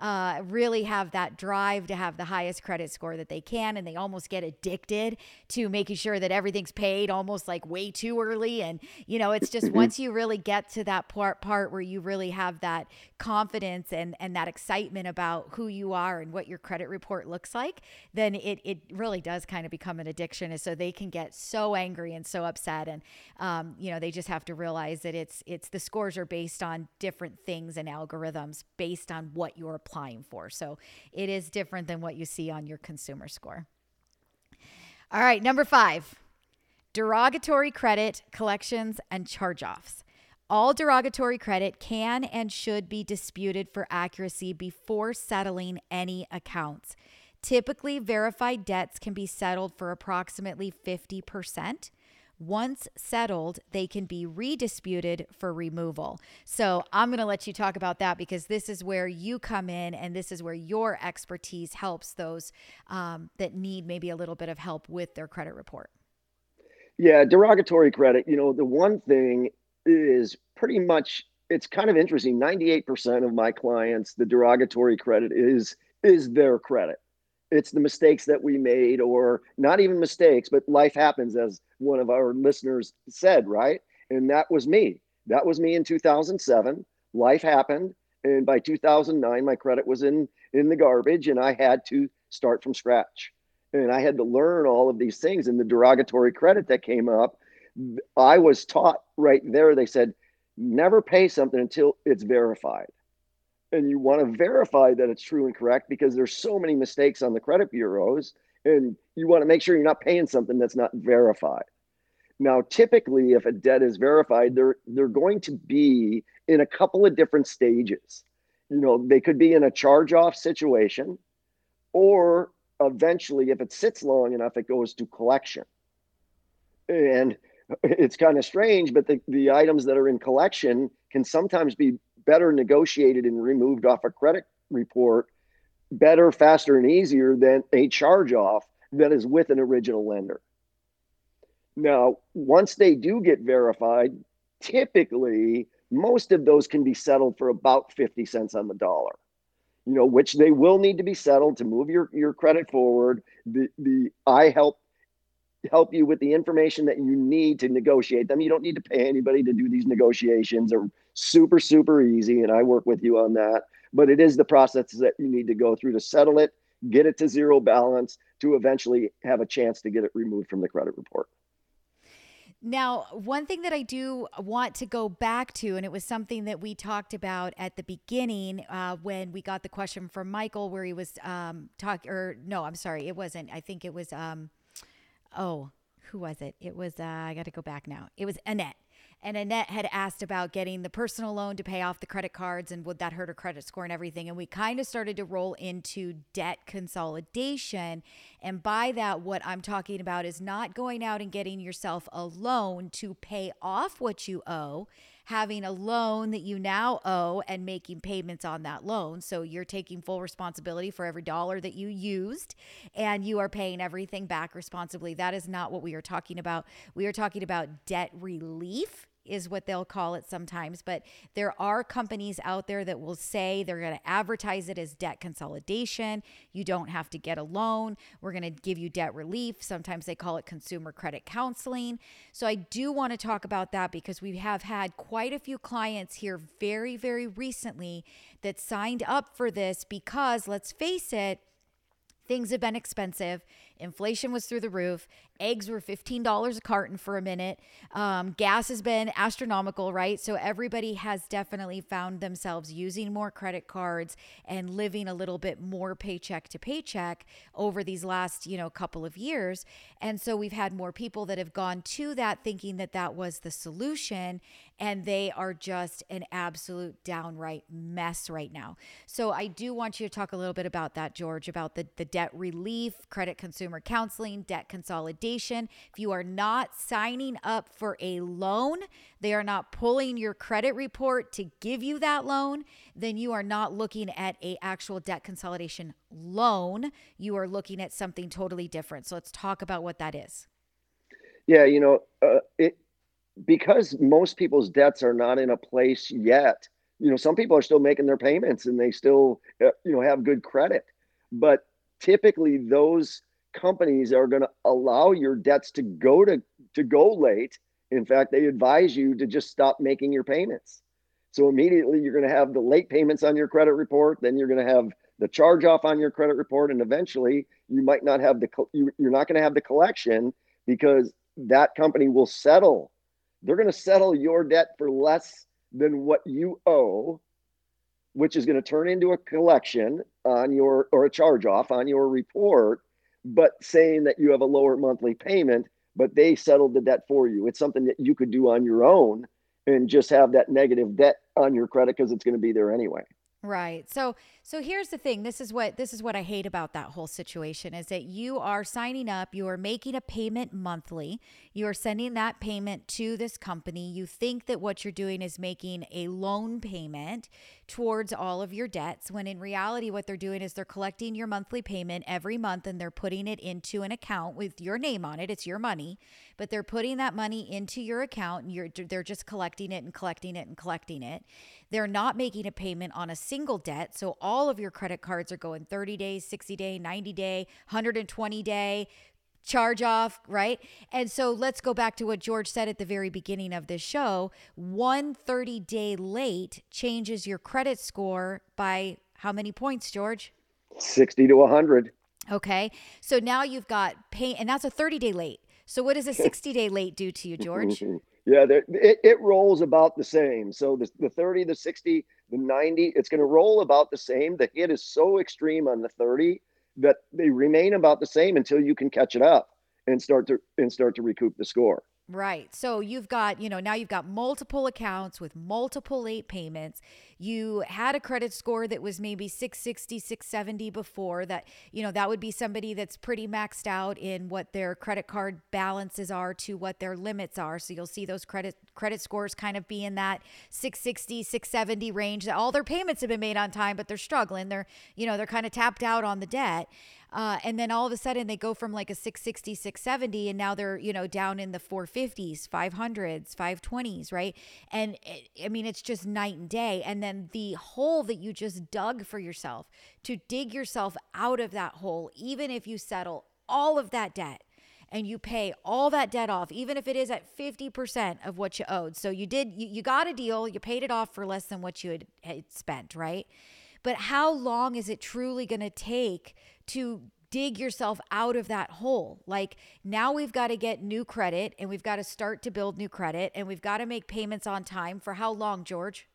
Speaker 4: uh, really have that drive to have the highest credit score that they can. And they almost get addicted to making sure that everything's paid almost like way too early. And, you know, it's just once you really get to that part, part where you really have that confidence and, and that excitement about who you are and what your credit report looks like, then it, it really does kind of become an addiction. And so they can get so angry and so upset. And, um, you know, they just have to realize that it's, it's the scores are based on different things and algorithms based on what you're applying for. So it is different than what you see on your consumer score. All right, number five derogatory credit collections and charge offs. All derogatory credit can and should be disputed for accuracy before settling any accounts. Typically, verified debts can be settled for approximately 50%. Once settled, they can be redisputed for removal. So I'm going to let you talk about that because this is where you come in and this is where your expertise helps those um, that need maybe a little bit of help with their credit report.
Speaker 2: Yeah, derogatory credit. You know, the one thing is pretty much it's kind of interesting. 98% of my clients, the derogatory credit is is their credit it's the mistakes that we made or not even mistakes but life happens as one of our listeners said right and that was me that was me in 2007 life happened And by 2009, my credit was in in the garbage, and I had to start from scratch. And I had to learn all of these things. And the derogatory credit that came up, I was taught right there. They said, never pay something until it's verified. And you want to verify that it's true and correct because there's so many mistakes on the credit bureaus, and you want to make sure you're not paying something that's not verified. Now, typically, if a debt is verified, they're they're going to be in a couple of different stages. You know, they could be in a charge-off situation, or eventually, if it sits long enough, it goes to collection. And it's kind of strange, but the, the items that are in collection can sometimes be better negotiated and removed off a credit report better, faster, and easier than a charge off that is with an original lender. Now, once they do get verified, typically most of those can be settled for about 50 cents on the dollar. You know, which they will need to be settled to move your, your credit forward. The the I help help you with the information that you need to negotiate them. You don't need to pay anybody to do these negotiations. Are super super easy, and I work with you on that. But it is the process that you need to go through to settle it, get it to zero balance, to eventually have a chance to get it removed from the credit report.
Speaker 4: Now, one thing that I do want to go back to, and it was something that we talked about at the beginning uh, when we got the question from Michael, where he was um, talking, or no, I'm sorry, it wasn't. I think it was, um, oh, who was it? It was, uh, I got to go back now. It was Annette and Annette had asked about getting the personal loan to pay off the credit cards and would that hurt her credit score and everything. And we kind of started to roll into debt consolidation. And by that, what I'm talking about is not going out and getting yourself a loan to pay off what you owe having a loan that you now owe and making payments on that loan. So you're taking full responsibility for every dollar that you used and you are paying everything back responsibly. That is not what we are talking about. We are talking about debt relief is what they'll call it sometimes. But there are companies out there that will say they're going to advertise it as debt consolidation. You don't have to get a loan. We're going to give you debt relief. Sometimes they call it consumer credit counseling. So I do want to talk about that because we have had quite a few clients here very, very recently that signed up for this because let's face it, things have been expensive Inflation was through the roof. Eggs were $15 a carton for a minute. Um, gas has been astronomical, right? So everybody has definitely found themselves using more credit cards and living a little bit more paycheck to paycheck over these last, you know, couple of years. And so we've had more people that have gone to that thinking that that was the solution and they are just an absolute downright mess right now. So I do want you to talk a little bit about that, George, about the, the debt relief, credit consumer consumer counseling, debt consolidation. If you are not signing up for a loan, they are not pulling your credit report to give you that loan, then you are not looking at a actual debt consolidation loan. You are looking at something totally different. So let's talk about what that is.
Speaker 2: Yeah, you know, uh, it because most people's debts are not in a place yet. You know, some people are still making their payments and they still, uh, you know, have good credit. But typically, those companies are going to allow your debts to go to to go late. In fact, they advise you to just stop making your payments. So immediately you're going to have the late payments on your credit report, then you're going to have the charge off on your credit report and eventually you might not have the you, you're not going to have the collection because that company will settle. They're going to settle your debt for less than what you owe which is going to turn into a collection on your or a charge off on your report but saying that you have a lower monthly payment, but they settled the debt for you. It's something that you could do on your own and just have that negative debt on your credit because it's going to be there anyway.
Speaker 4: Right. So so here's the thing. This is what this is what I hate about that whole situation is that you are signing up, you are making a payment monthly. You are sending that payment to this company. You think that what you're doing is making a loan payment towards all of your debts when in reality what they're doing is they're collecting your monthly payment every month and they're putting it into an account with your name on it. It's your money, but they're putting that money into your account and you're they're just collecting it and collecting it and collecting it. They're not making a payment on a single debt. So all of your credit cards are going 30 days, 60 day, 90 day, 120 day, charge off, right? And so let's go back to what George said at the very beginning of this show. One 30 day late changes your credit score by how many points, George?
Speaker 2: 60 to 100.
Speaker 4: Okay. So now you've got pay, and that's a 30 day late. So what does a 60 day late do to you, George?
Speaker 2: Yeah, it, it rolls about the same. So the, the 30, the 60, the 90, it's going to roll about the same. The hit is so extreme on the 30 that they remain about the same until you can catch it up and start to and start to recoup the score.
Speaker 4: Right. So you've got, you know, now you've got multiple accounts with multiple late payments. You had a credit score that was maybe 660, 670 before that, you know, that would be somebody that's pretty maxed out in what their credit card balances are to what their limits are. So you'll see those credit credit scores kind of be in that 660, 670 range. That all their payments have been made on time, but they're struggling. They're, you know, they're kind of tapped out on the debt. Uh, and then all of a sudden they go from like a 660, 670, and now they're, you know, down in the 450s, 500s, 520s, right? And it, I mean, it's just night and day. And then the hole that you just dug for yourself to dig yourself out of that hole, even if you settle all of that debt and you pay all that debt off, even if it is at 50% of what you owed. So you did, you, you got a deal, you paid it off for less than what you had, had spent, right? But how long is it truly going to take to dig yourself out of that hole? Like now we've got to get new credit and we've got to start to build new credit and we've got to make payments on time for how long, George?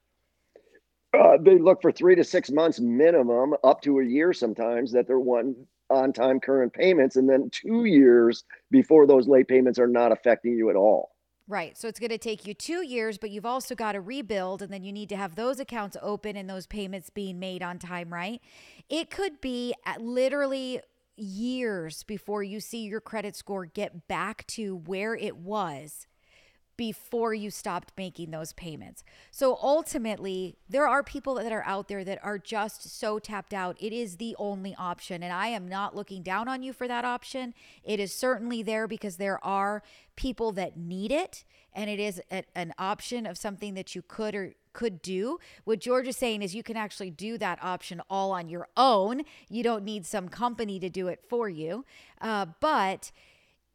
Speaker 2: Uh, they look for three to six months minimum, up to a year sometimes, that they're one on time current payments, and then two years before those late payments are not affecting you at all.
Speaker 4: Right. So it's going to take you two years, but you've also got to rebuild, and then you need to have those accounts open and those payments being made on time, right? It could be literally years before you see your credit score get back to where it was before you stopped making those payments. So ultimately, there are people that are out there that are just so tapped out. It is the only option. And I am not looking down on you for that option. It is certainly there because there are people that need it. And it is a, an option of something that you could or could do. What George is saying is you can actually do that option all on your own. You don't need some company to do it for you. Uh, but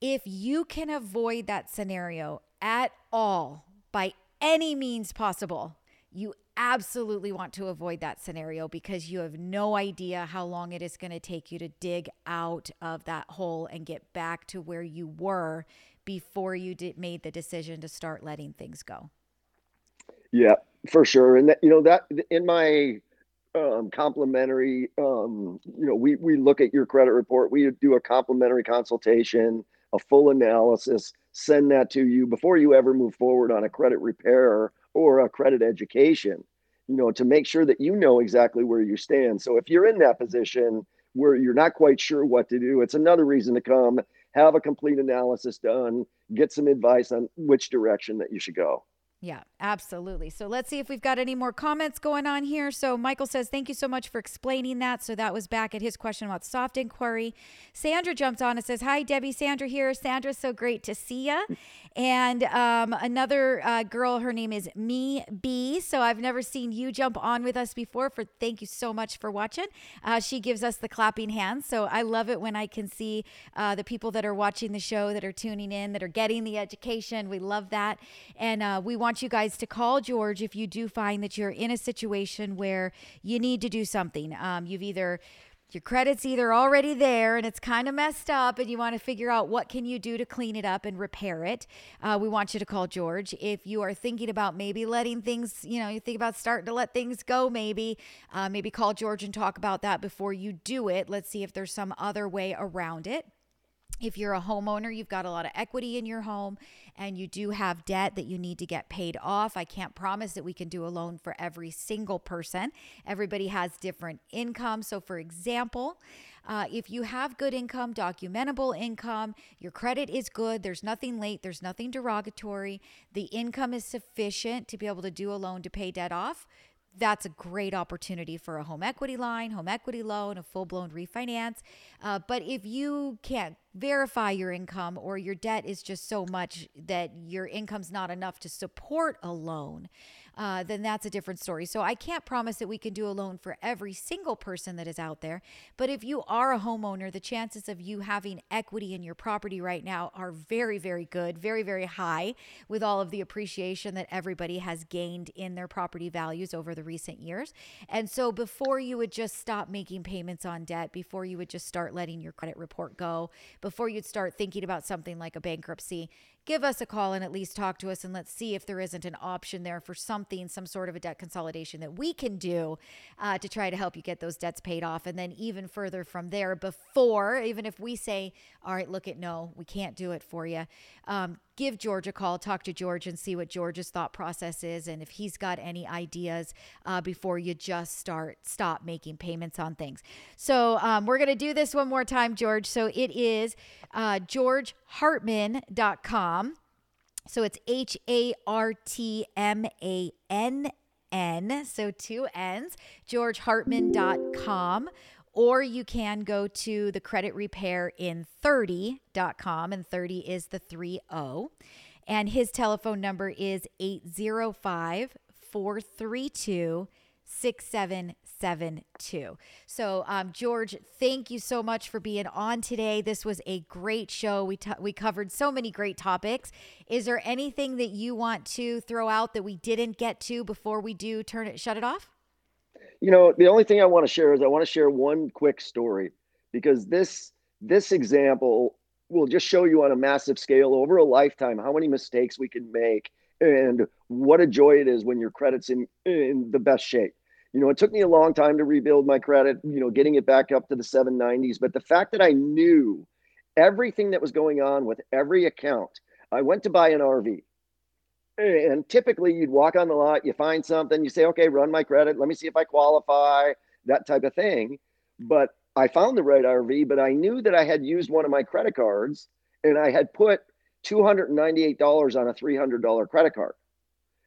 Speaker 4: if you can avoid that scenario at all by any means possible, you absolutely want to avoid that scenario because you have no idea how long it is going to take you to dig out of that hole and get back to where you were before you did, made the decision to start letting things go.
Speaker 2: Yeah, for sure. And that, you know, that in my um, complimentary, um, you know, we, we look at your credit report, we do a complimentary consultation, a full analysis, send that to you before you ever move forward on a credit repair or a credit education, you know, to make sure that you know exactly where you stand. So if you're in that position where you're not quite sure what to do, it's another reason to come have a complete analysis done, get some advice on which direction that you should go.
Speaker 4: Yeah, absolutely. So let's see if we've got any more comments going on here. So Michael says, Thank you so much for explaining that. So that was back at his question about soft inquiry. Sandra jumps on and says, Hi, Debbie. Sandra here. Sandra, so great to see you. And um, another uh, girl, her name is Me B. So I've never seen you jump on with us before. For thank you so much for watching. Uh, she gives us the clapping hands. So I love it when I can see uh, the people that are watching the show, that are tuning in, that are getting the education. We love that, and uh, we want you guys to call George if you do find that you're in a situation where you need to do something. Um, you've either your credit's either already there and it's kind of messed up and you want to figure out what can you do to clean it up and repair it. Uh, we want you to call george. If you are thinking about maybe letting things you know you think about starting to let things go maybe uh, maybe call george and talk about that before you do it. Let's see if there's some other way around it if you're a homeowner, you've got a lot of equity in your home and you do have debt that you need to get paid off. I can't promise that we can do a loan for every single person. Everybody has different income. So, for example, uh, if you have good income, documentable income, your credit is good, there's nothing late, there's nothing derogatory, the income is sufficient to be able to do a loan to pay debt off, that's a great opportunity for a home equity line, home equity loan, a full blown refinance. Uh, but if you can't verify your income or your debt is just so much that your income's not enough to support a loan, uh, then that's a different story. So I can't promise that we can do a loan for every single person that is out there. But if you are a homeowner, the chances of you having equity in your property right now are very, very good, very, very high with all of the appreciation that everybody has gained in their property values over the recent years. And so before you would just stop making payments on debt, before you would just start letting your credit report go, before you'd start thinking about something like a bankruptcy, give us a call and at least talk to us and let's see if there isn't an option there for something, some sort of a debt consolidation that we can do uh, to try to help you get those debts paid off. And then even further from there, before, even if we say, all right, look at no, we can't do it for you, um, give George a call, talk to George and see what George's thought process is and if he's got any ideas uh, before you just start, stop making payments on things. So um, we're going to do this one more time, George. So it is uh, georgehartman.com. So it's H A R T M A N N. So two N's, georgehartman.com. Or you can go to the credit repair in 30.com, and 30 is the 3 0. And his telephone number is 805 432 6772. So, um, George, thank you so much for being on today. This was a great show. We, t- we covered so many great topics. Is there anything that you want to throw out that we didn't get to before we do turn it, shut it off?
Speaker 2: You know, the only thing I want to share is I want to share one quick story because this this example will just show you on a massive scale over a lifetime how many mistakes we can make and what a joy it is when your credit's in in the best shape you know, it took me a long time to rebuild my credit, you know, getting it back up to the 790s. But the fact that I knew everything that was going on with every account, I went to buy an RV. And typically you'd walk on the lot, you find something, you say, okay, run my credit, let me see if I qualify, that type of thing. But I found the right RV, but I knew that I had used one of my credit cards and I had put $298 on a $300 credit card.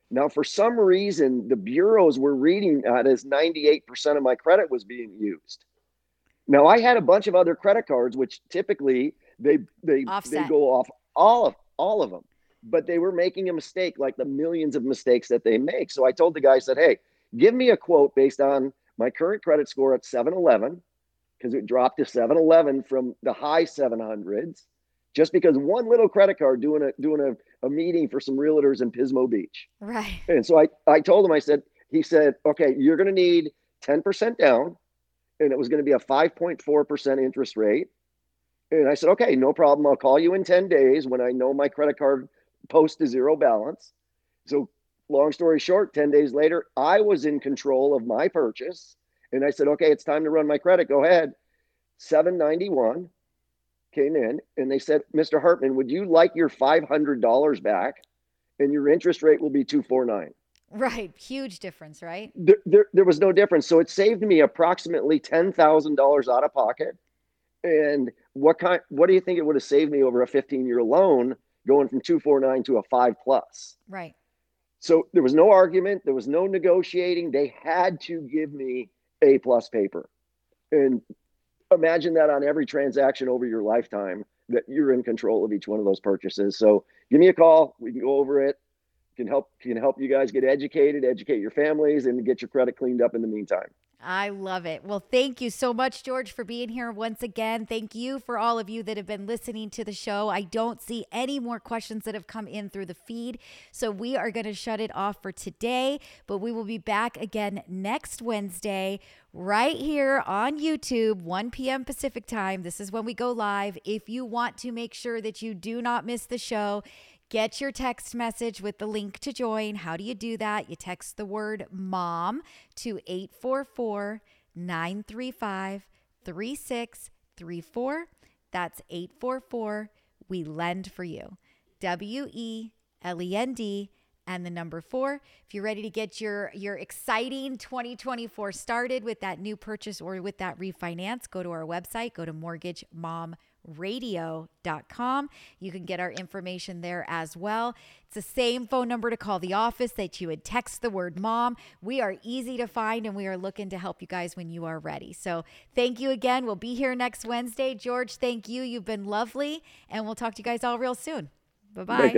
Speaker 2: Now, for some reason, the bureaus were reading that as 98% of my credit was being used. Now, I had a bunch of other credit cards, which typically they they
Speaker 4: Offset.
Speaker 2: they go off all of all of them, but they were making a mistake, like the millions of mistakes that they make. So I told the guy, I said, "Hey, give me a quote based on my current credit score at 711, because it dropped to 711 from the high 700s, just because one little credit card doing a doing a a meeting for some realtors in Pismo Beach.
Speaker 4: Right.
Speaker 2: And so I, I told him, I said, he said, okay, you're going to need 10% down. And it was going to be a 5.4% interest rate. And I said, okay, no problem. I'll call you in 10 days when I know my credit card post to zero balance. So, long story short, 10 days later, I was in control of my purchase. And I said, okay, it's time to run my credit. Go ahead. 791 came in and they said, Mr. Hartman, would you like your $500 back? And your interest rate will be 249.
Speaker 4: Right. Huge difference, right?
Speaker 2: There, there, there was no difference. So it saved me approximately $10,000 out of pocket. And what kind, what do you think it would have saved me over a 15 year loan going from 249 to a five plus?
Speaker 4: Right.
Speaker 2: So there was no argument. There was no negotiating. They had to give me a plus paper. And imagine that on every transaction over your lifetime that you're in control of each one of those purchases. So give me a call. We can go over it. Can help can help you guys get educated, educate your families, and get your credit cleaned up in the meantime.
Speaker 4: I love it. Well, thank you so much, George, for being here once again. Thank you for all of you that have been listening to the show. I don't see any more questions that have come in through the feed. So we are going to shut it off for today, but we will be back again next Wednesday right here on YouTube, 1 p.m. Pacific time. This is when we go live. If you want to make sure that you do not miss the show, Get your text message with the link to join. How do you do that? You text the word mom to 844 935 3634. That's 844 We Lend for You. W E L E N D and the number four. If you're ready to get your your exciting 2024 started with that new purchase or with that refinance, go to our website, go to Mortgage Mom radio.com. You can get our information there as well. It's the same phone number to call the office that you would text the word mom. We are easy to find and we are looking to help you guys when you are ready. So thank you again. We'll be here next Wednesday. George, thank you. You've been lovely. And we'll talk to you guys all real soon. Bye bye.